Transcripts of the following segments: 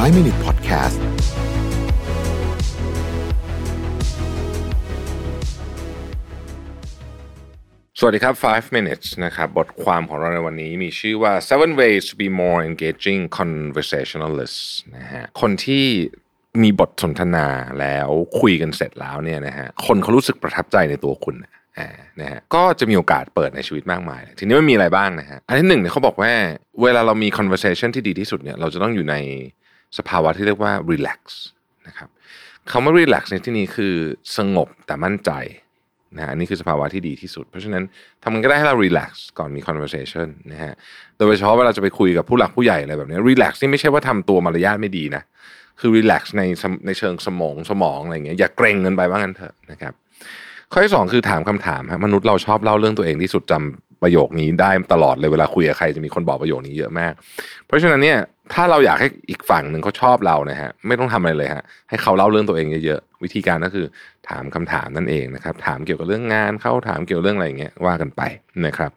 5 Minute Podcast สวัสดีครับ 5 minutes นะครับ บทความของเราในวันนี้มีชื่อว่า seven ways to be more engaging conversationalist นะฮะ คนที่มีบทสนทนาแล้วคุยกันเสร็จแล้วเนี่ยนะฮะ คนเขารู้สึกประทับใจในตัวคุณนะฮะ ก็จะมีโอกาสเปิดในชีวิตมากมาย ทีนี้มันมีอะไรบ้างนะฮะ อันที่หนึ่งเนี่ยเขาบอกว่า เวลาเรามี conversation ที่ดีที่สุดเนี่ย เราจะต้องอยู่ใน สภาวะที่เรียกว่า relax นะครับคำว่า relax ในที่นี้คือสงบแต่มั่นใจนะฮะอันนี้คือสภาวะที่ดีที่สุด เพราะฉะนั้นทำมันก็ได้ให้เรา relax ก่อนมี conversation นะฮะโดยเฉพาะเวลาจะไปคุยกับผู้หลักผู้ใหญ่อะไรแบบนี้ relax นี่ไม่ใช่ว่าทำตัวมารยาทไม่ดีนะคือ relax ในในเชิงสมองสมองอะไรเงี้ยอย่าเกรงเงินไปว่างั้นเถอะนะครับข้อที่สองคือถามคำถามฮะมนุษย์เราชอบเล่าเรื่องตัวเองที่สุดจำ ประโยคนี้ได้ตลอดเลยเวลาคุยกับใครจะมีคนบอกประโยคนี้เยอะมาก เพราะฉะนั้นเนี่ยถ้าเราอยากให้อีกฝั่งหนึ่งเขาชอบเรานะฮะไม่ต้องทำอะไรเลยฮะให้เขาเล่าเรื่องตัวเองเยอะๆวิธีการก็คือถามคำถามนั่นเองนะครับ ถามเกี่ยวกับเรื่องงานเขาถามเกี่ยวกับเรื่องอะไรอย่างเงี้ยว่ากันไปนะครับ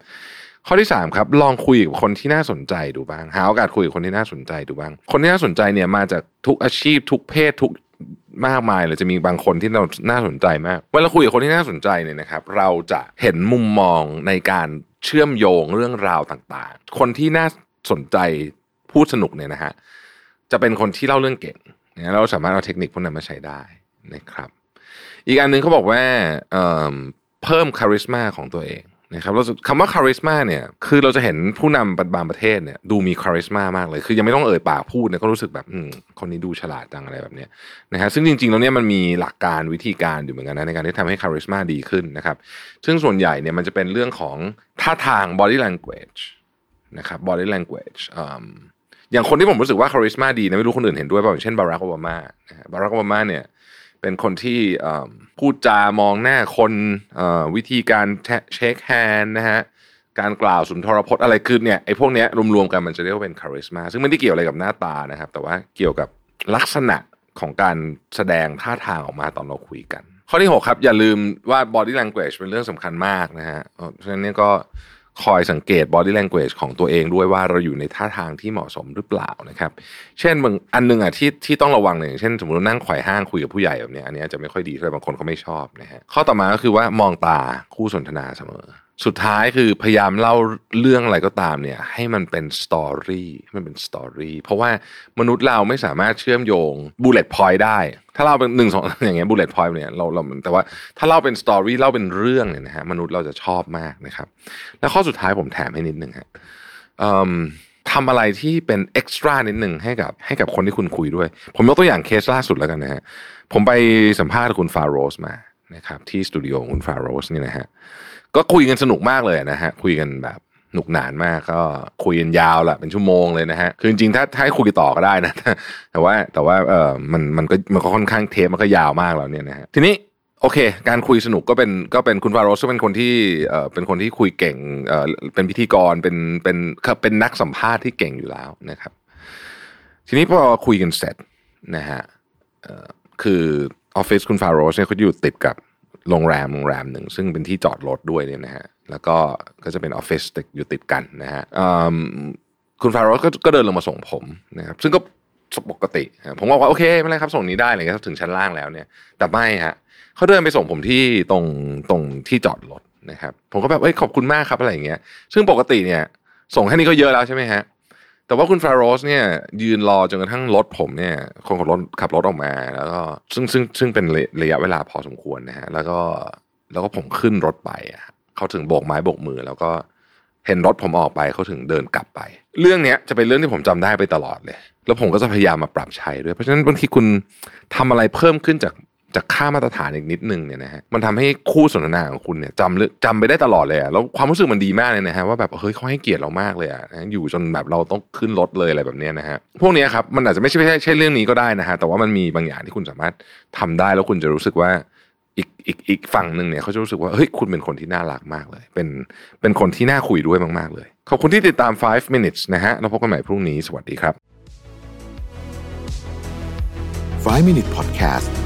ข้อที่สามครับลองคุยกับคนที่น่าสนใจดูบ้าง หาโอกาสคุยกับคนที่น่าสนใจดูบ้าง คนที่น่าสนใจเนี่ยมาจากทุกอาชีพ ทุกเพศทุกมากมายเลยจะมีบางคนที่เราน่าสนใจมากเวลาคุยกับคนที่น่าสนใจเนี่ยนะครับ เราจะเห็นมุมมองในการ เชื่อมโยงเรื่องราวต่างๆ คนที่น่าสนใจพูดสนุกเนี่ยนะฮะจะเป็นคนที่เล่าเรื่องเก่งนะเราสามารถเอาเทคนิคพวกนั้นมาใช้ได้นะครับ อีกอันหนึ่งเขาบอกว่าเเพิ่มคาริสมาของตัวเอง นะครับเราคำว่าคาริสมาเนี่ยคือเราจะเห็นผู้นำบางประเทศเนี่ยดูมีคาริสมามากเลย คือยังไม่ต้องเอ่ยปากพูดเนี่ยก็รู้สึกแบบอืมคนนี้ดูฉลาดจังอะไรแบบเนี้ยนะฮะซึ่งจริงๆแล้วเนี่ยมันมีหลักการวิธีการอยู่เหมือนกันนะในการที่ทำให้คาริสมาดีขึ้นนะครับซึ่งส่วนใหญ่เนี่ยมันจะเป็นเรื่องของท่าทาง body language นะครับ body language อืมอย่างคนที่ผมรู้สึกว่าคาริสมาดีนะไม่รู้คนอื่นเห็นด้วยเปล่าอย่างเช่นบารักโอบามานะฮะบารักโอบามาเนี่ย เป็นคนที่พูดจามองหน้าคนวิธีการเช็คแฮนด์นะฮะการกล่าวสุนทรพจน์อะไรคือเนี่ยไอ้พวกเนี้ยรวมๆกันมันจะเรียกว่าเป็นคาริสมาซึ่งไม่ได้เกี่ยวอะไรกับหน้าตานะครับ แต่ว่าเกี่ยวกับลักษณะของการแสดงท่าทางออกมาตอนเราคุยกัน ข้อที่ 6 ครับ อย่าลืมว่า body language เป็นเรื่องสำคัญมากนะฮะเพราะฉะนั้นเนี่ยก็ คอยสังเกต body language ของตัวเองด้วยว่าเราอยู่ในท่าทางที่เหมาะสมหรือเปล่านะครับ เช่นบางอันหนึ่งอะที่ที่ต้องระวังหนึ่งเช่น สมมตินั่งไขว่ห้างคุยกับผู้ใหญ่แบบนี้อันนี้จะไม่ค่อยดีเท่าไหร่บางคนเขาไม่ชอบนะฮะข้อต่อมาก็คือว่ามองตาคู่สนทนาเสมอ สุดท้ายคือพยายามเล่าเรื่องอะไรก็ตามเนี่ย ให้มันเป็น story ให้มันเป็น story เพราะว่ามนุษย์เราไม่สามารถเชื่อมโยง bullet point ได้ ถ้าเราเป็นหนึ่งสองอย่างเงี้ย bullet point เนี่ยเราเราแต่ว่าถ้าเล่าเป็น story เล่าเป็นเรื่องเนี่ยนะฮะมนุษย์เราจะชอบมากนะครับ แล้วข้อสุดท้ายผมแถมให้นิดนึงฮะทำอะไรที่เป็น extra นิดหนึ่งให้กับให้กับคนที่คุณคุยด้วย ผมยกตัวอย่างเคสล่าสุดแล้วกันนะฮะผมไปสัมภาษณ์คุณฟาโรสมา นะครับที่สตูดิโอคุณฟาโรสนี่นะฮะก็คุยกันสนุกมากเลยนะฮะคุยกันแบบหนุกหนานมากก็คุยกันยาวแหละเป็นชั่วโมงเลยนะฮะคือจริงๆถ้าถ้าให้คุยต่อก็ได้นะแต่ว่าแต่ว่าเออมันมันก็มันก็ค่อนข้างเทปมันก็ยาวมากแล้วเนี่ยนะฮะทีนี้โอเค การคุยสนุกก็เป็นก็เป็นคุณฟาโรสก็เป็นคนที่เออเป็นคนที่คุยเก่งเออเป็นพิธีกรเป็นเป็นเป็นนักสัมภาษณ์ที่เก่งอยู่แล้วนะครับ ทีนี้พอคุยกันเสร็จนะฮะคือ ออฟฟิศคุณฟาโรสเนี่ยเขาอยู่ติดกับโรงแรมโรงแรมหนึ่งซึ่งเป็นที่จอดรถด้วยเนี่ยนะฮะแล้วก็ก็จะเป็นออฟฟิศติดอยู่ติดกันนะฮะคุณฟาโรสก็เดินลงมาส่งผมนะครับซึ่งก็ปกติ ผมบอกว่าโอเคไม่เป็นไรครับส่งนี้ได้เลยครับถึงชั้นล่างแล้วเนี่ย แต่ไม่ฮะเขาเดินไปส่งผมที่ตรงตรงที่จอดรถนะครับ ผมก็แบบเอ้ยขอบคุณมากครับอะไรอย่างเงี้ย ซึ่งปกติเนี่ย ส่งแค่นี้ก็เยอะแล้วใช่ไหมฮะ แต่ว่าคุณฟาโรสเนี่ยยืนรอจนกระทั่งรถผมเนี่ยคนขับรถขับรถออกมา แล้วก็ซึ่งซึ่งซึ่งเป็นระยะเวลาพอสมควรนะฮะแล้วก็แล้วก็ผมขึ้นรถไปเขาถึงโบกไม้โบกมือ แล้วก็เห็นรถผมออกไปเขาถึงเดินกลับไป เรื่องเนี้ยจะเป็นเรื่องที่ผมจำได้ไปตลอดเลย แล้วผมก็จะพยายามมาปรับใช้ด้วยเพราะฉะนั้นบางทีคุณทำอะไรเพิ่มขึ้นจาก จากค่ามาตรฐานอีกนิดนึงเนี่ยนะฮะมันทำให้คู่สนทนาของคุณเนี่ยจำจำไปได้ตลอดเลยอะแล้วความรู้สึกมันดีมากเลยนะฮะว่าแบบเฮ้ยเขาให้เกียรติเรามากเลยอะอยู่จนแบบเราต้องขึ้นรถเลยอะไรแบบนี้นะฮะพวกนี้ครับมันอาจจะไม่ใช่ไม่ใช่เรื่องนี้ก็ได้นะฮะแต่ว่ามันมีบางอย่างที่คุณสามารถทำได้แล้วคุณจะรู้สึกว่าอีกอีกอีกฝั่งหนึ่งเนี่ยเขาจะรู้สึกว่าเฮ้ยคุณเป็นคนที่น่ารักมากเลย เป็นเป็นคนที่น่าคุยด้วยมากๆเลย ขอบคุณที่ติดตาม 5 minutes นะฮะแล้วพบกันใหม่พรุ่งนี้สวัสดีครับ 5 Minute Podcast